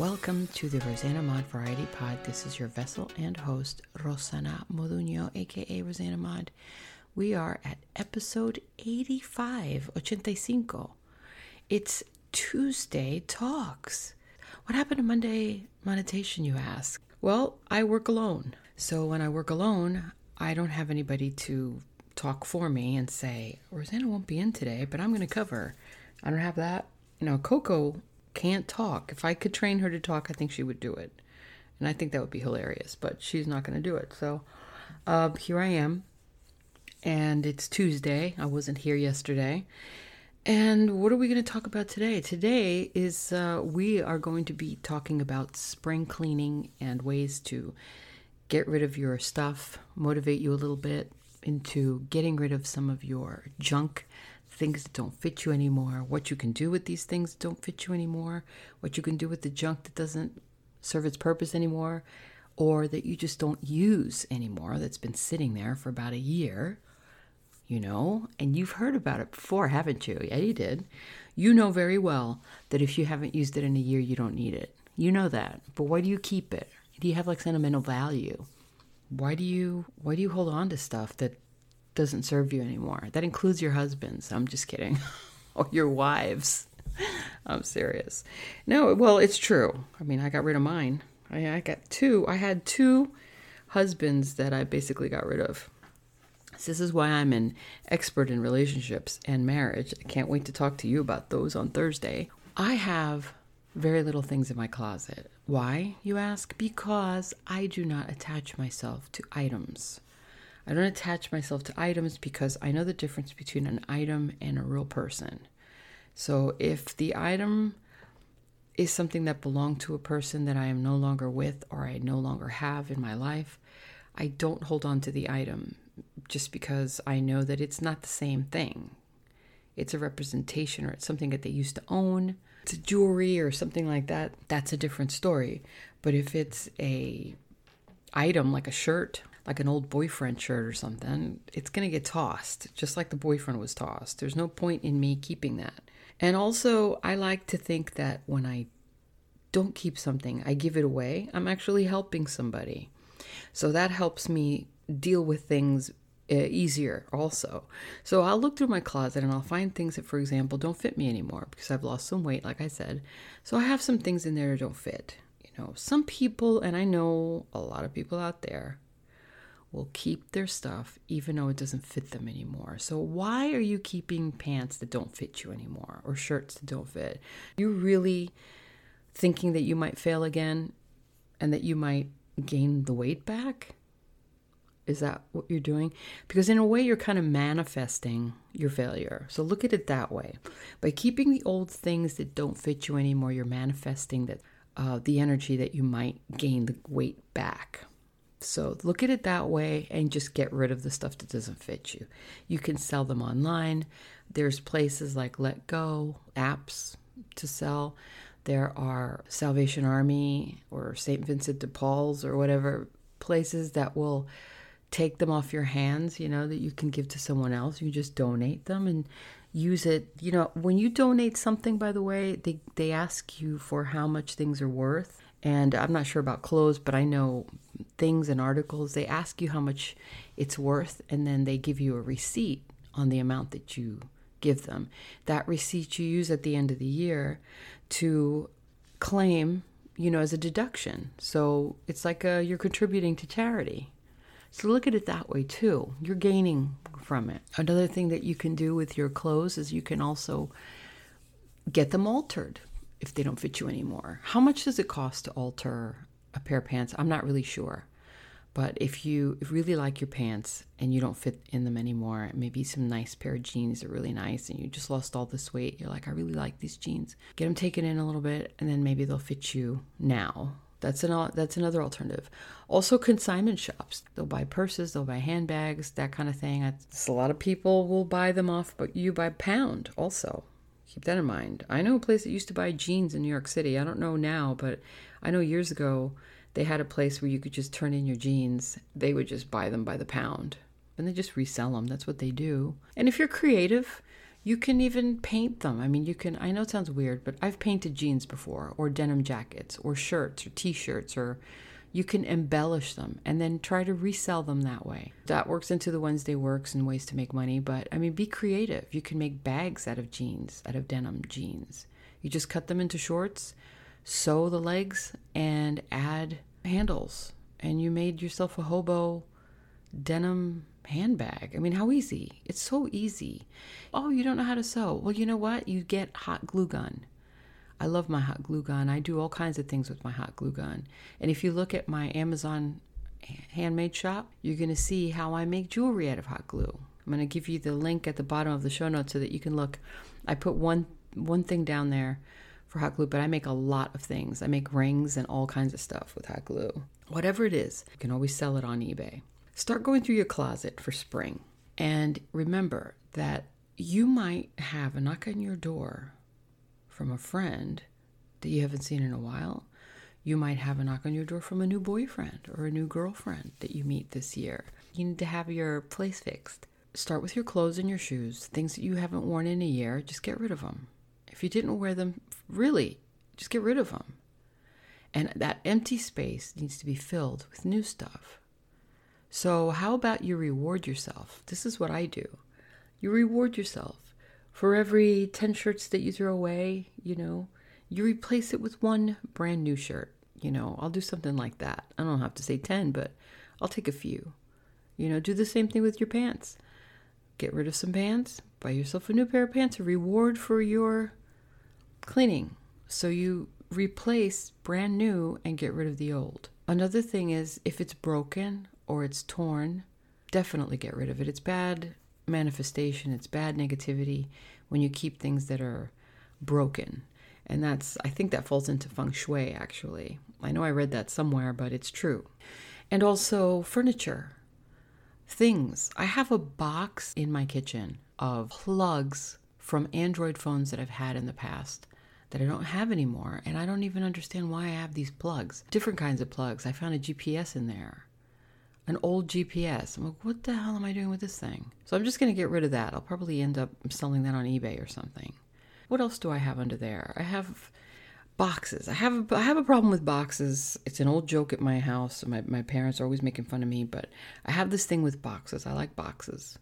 Welcome to the Rosanna Mod Variety Pod. This is your vessel and host, Rosanna Moduño, aka Rosanna Mod. We are at episode 85, 85. It's Tuesday Talks. What happened to Monday meditation, you ask? Well, I work alone. So when I work alone, I don't have anybody to talk for me and say, Rosanna won't be in today, but I'm going to cover. I don't have that. You know, Coco can't talk. If I could train her to talk, I think she would do it. And I think that would be hilarious, but she's not going to do it. So uh, here I am. And it's Tuesday. I wasn't here yesterday. And what are we going to talk about today? Today is uh, we are going to be talking about spring cleaning and ways to get rid of your stuff, motivate you a little bit into getting rid of some of your junk things that don't fit you anymore, what you can do with these things that don't fit you anymore, what you can do with the junk that doesn't serve its purpose anymore, or that you just don't use anymore that's been sitting there for about a year, you know, and you've heard about it before, haven't you? Yeah, you did. You know very well that if you haven't used it in a year, you don't need it. You know that. But why do you keep it? Do you have like sentimental value? Why do you why do you hold on to stuff that doesn't serve you anymore. That includes your husbands. I'm just kidding. or your wives. I'm serious. No, well, it's true. I mean, I got rid of mine. I, I got two. I had two husbands that I basically got rid of. This is why I'm an expert in relationships and marriage. I can't wait to talk to you about those on Thursday. I have very little things in my closet. Why, you ask? Because I do not attach myself to items. I don't attach myself to items because I know the difference between an item and a real person. So if the item is something that belonged to a person that I am no longer with or I no longer have in my life, I don't hold on to the item just because I know that it's not the same thing. It's a representation or it's something that they used to own. It's jewelry or something like that. That's a different story. But if it's a item like a shirt like an old boyfriend shirt or something, it's going to get tossed, just like the boyfriend was tossed. There's no point in me keeping that. And also, I like to think that when I don't keep something, I give it away, I'm actually helping somebody. So that helps me deal with things uh, easier also. So I'll look through my closet and I'll find things that, for example, don't fit me anymore because I've lost some weight, like I said. So I have some things in there that don't fit. You know, some people, and I know a lot of people out there, will keep their stuff even though it doesn't fit them anymore. So, why are you keeping pants that don't fit you anymore or shirts that don't fit? You really thinking that you might fail again and that you might gain the weight back? Is that what you're doing? Because in a way, you're kind of manifesting your failure. So look at it that way. By keeping the old things that don't fit you anymore, you're manifesting that uh, the energy that you might gain the weight back. So look at it that way and just get rid of the stuff that doesn't fit you. You can sell them online. There's places like Letgo, apps to sell. There are Salvation Army or St. Vincent de Paul's or whatever places that will take them off your hands, you know, that you can give to someone else. You just donate them and use it. You know, when you donate something, by the way, they, they ask you for how much things are worth. And I'm not sure about clothes, but I know things and articles, they ask you how much it's worth, and then they give you a receipt on the amount that you give them. That receipt you use at the end of the year to claim, you know, as a deduction. So it's like a, you're contributing to charity. So look at it that way too. You're gaining from it. Another thing that you can do with your clothes is you can also get them altered if they don't fit you anymore. How much does it cost to alter a pair of pants? I'm not really sure. But if you really like your pants and you don't fit in them anymore, maybe some nice pair of jeans are really nice and you just lost all this weight, you're like, I really like these jeans. Get them taken in a little bit and then maybe they'll fit you now. That's an that's another alternative. Also, consignment shops. They'll buy purses, they'll buy handbags, that kind of thing. It's, a lot of people will buy them off, but you buy pound also. Keep that in mind. I know a place that used to buy jeans in New York City. I don't know now, but I know years ago they had a place where you could just turn in your jeans. They would just buy them by the pound and they just resell them. That's what they do. And if you're creative, you can even paint them. I mean, you can, I know it sounds weird, but I've painted jeans before, or denim jackets, or shirts, or t shirts, or you can embellish them and then try to resell them that way. That works into the Wednesday works and ways to make money, but I mean, be creative. You can make bags out of jeans, out of denim jeans. You just cut them into shorts, sew the legs, and add handles. And you made yourself a hobo denim handbag. I mean, how easy? It's so easy. Oh, you don't know how to sew? Well, you know what? You get hot glue gun. I love my hot glue gun. I do all kinds of things with my hot glue gun. And if you look at my Amazon handmade shop, you're going to see how I make jewelry out of hot glue. I'm going to give you the link at the bottom of the show notes so that you can look. I put one one thing down there for hot glue, but I make a lot of things. I make rings and all kinds of stuff with hot glue. Whatever it is, you can always sell it on eBay. Start going through your closet for spring. And remember that you might have a knock on your door from a friend that you haven't seen in a while. You might have a knock on your door from a new boyfriend or a new girlfriend that you meet this year. You need to have your place fixed. Start with your clothes and your shoes, things that you haven't worn in a year, just get rid of them. If you didn't wear them, really, just get rid of them. And that empty space needs to be filled with new stuff. So, how about you reward yourself? This is what I do. You reward yourself. For every 10 shirts that you throw away, you know, you replace it with one brand new shirt. You know, I'll do something like that. I don't have to say 10, but I'll take a few. You know, do the same thing with your pants. Get rid of some pants, buy yourself a new pair of pants, a reward for your cleaning. So you replace brand new and get rid of the old. Another thing is if it's broken or it's torn, definitely get rid of it. It's bad manifestation, it's bad negativity when you keep things that are broken. And that's, I think that falls into feng shui actually. I know I read that somewhere, but it's true. And also furniture, things. I have a box in my kitchen of plugs from Android phones that I've had in the past that I don't have anymore. And I don't even understand why I have these plugs. Different kinds of plugs. I found a GPS in there, an old GPS. I'm like, what the hell am I doing with this thing? So I'm just going to get rid of that. I'll probably end up selling that on eBay or something. What else do I have under there? I have boxes. I have a, I have a problem with boxes. It's an old joke at my house. My my parents are always making fun of me, but I have this thing with boxes. I like boxes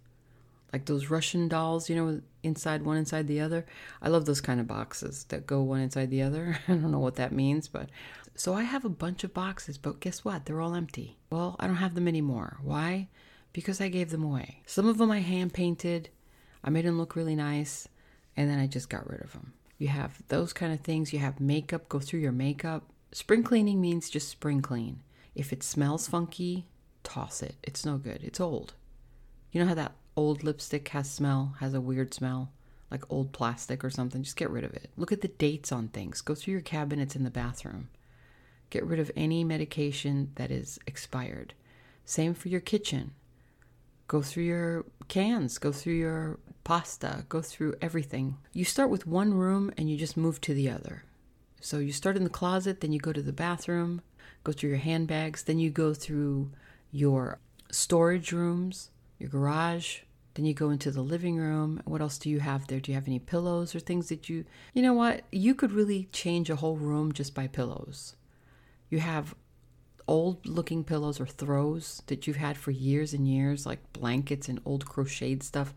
like those Russian dolls, you know, inside one inside the other. I love those kind of boxes that go one inside the other. I don't know what that means, but so I have a bunch of boxes, but guess what? They're all empty. Well, I don't have them anymore. Why? Because I gave them away. Some of them I hand painted. I made them look really nice, and then I just got rid of them. You have those kind of things. You have makeup, go through your makeup. Spring cleaning means just spring clean. If it smells funky, toss it. It's no good. It's old. You know how that old lipstick has smell, has a weird smell, like old plastic or something, just get rid of it. Look at the dates on things. Go through your cabinets in the bathroom. Get rid of any medication that is expired. Same for your kitchen. Go through your cans, go through your pasta, go through everything. You start with one room and you just move to the other. So you start in the closet, then you go to the bathroom, go through your handbags, then you go through your storage rooms, your garage, then you go into the living room. What else do you have there? Do you have any pillows or things that you, you know what? You could really change a whole room just by pillows. You have old looking pillows or throws that you've had for years and years, like blankets and old crocheted stuff.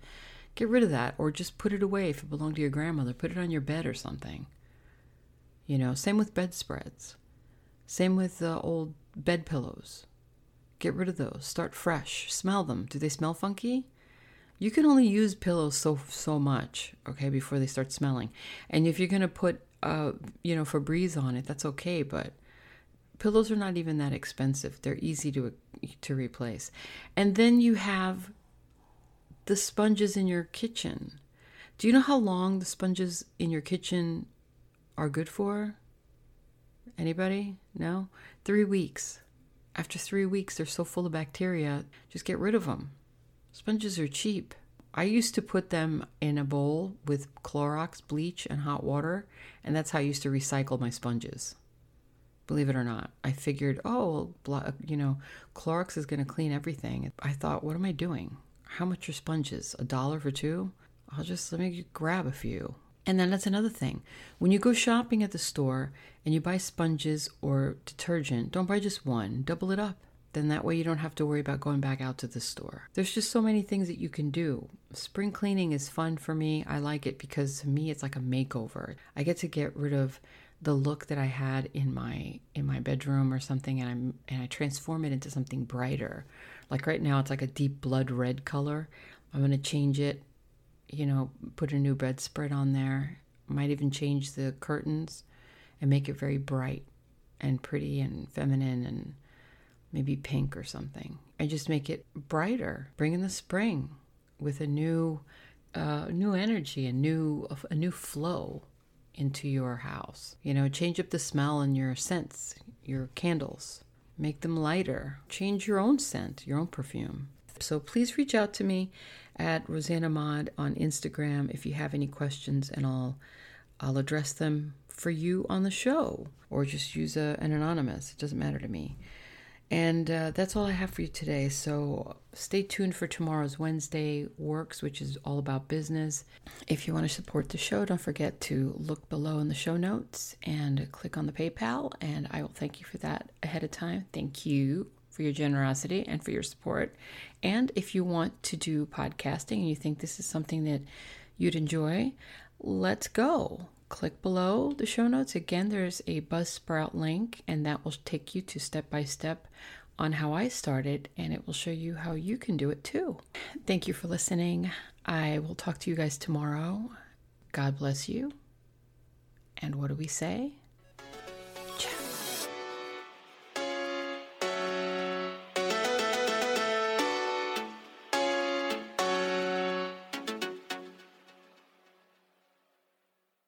Get rid of that or just put it away if it belonged to your grandmother. Put it on your bed or something. You know, same with bedspreads. Same with uh, old bed pillows. Get rid of those. Start fresh. Smell them. Do they smell funky? You can only use pillows so so much, okay, before they start smelling. And if you're gonna put uh, you know, Febreze on it, that's okay, but Pillows are not even that expensive. They're easy to to replace. And then you have the sponges in your kitchen. Do you know how long the sponges in your kitchen are good for? Anybody? No? 3 weeks. After 3 weeks they're so full of bacteria, just get rid of them. Sponges are cheap. I used to put them in a bowl with Clorox, bleach, and hot water, and that's how I used to recycle my sponges. Believe it or not, I figured, oh, you know, Clorox is going to clean everything. I thought, what am I doing? How much are sponges? A dollar for two? I'll just let me grab a few. And then that's another thing. When you go shopping at the store and you buy sponges or detergent, don't buy just one, double it up then that way you don't have to worry about going back out to the store. There's just so many things that you can do. Spring cleaning is fun for me. I like it because to me it's like a makeover. I get to get rid of the look that I had in my in my bedroom or something and I'm and I transform it into something brighter. Like right now it's like a deep blood red color. I'm going to change it, you know, put a new bedspread on there. Might even change the curtains and make it very bright and pretty and feminine and maybe pink or something. I just make it brighter, bring in the spring with a new, uh, new energy, a new, a new flow into your house. You know, change up the smell and your scents, your candles, make them lighter. Change your own scent, your own perfume. So please reach out to me at Rosanna Mod on Instagram if you have any questions, and I'll I'll address them for you on the show, or just use a, an anonymous. It doesn't matter to me. And uh, that's all I have for you today. So stay tuned for tomorrow's Wednesday Works, which is all about business. If you want to support the show, don't forget to look below in the show notes and click on the PayPal. And I will thank you for that ahead of time. Thank you for your generosity and for your support. And if you want to do podcasting and you think this is something that you'd enjoy, let's go click below the show notes. Again, there's a Buzzsprout link, and that will take you to step by step on how I started, and it will show you how you can do it too. Thank you for listening. I will talk to you guys tomorrow. God bless you. And what do we say?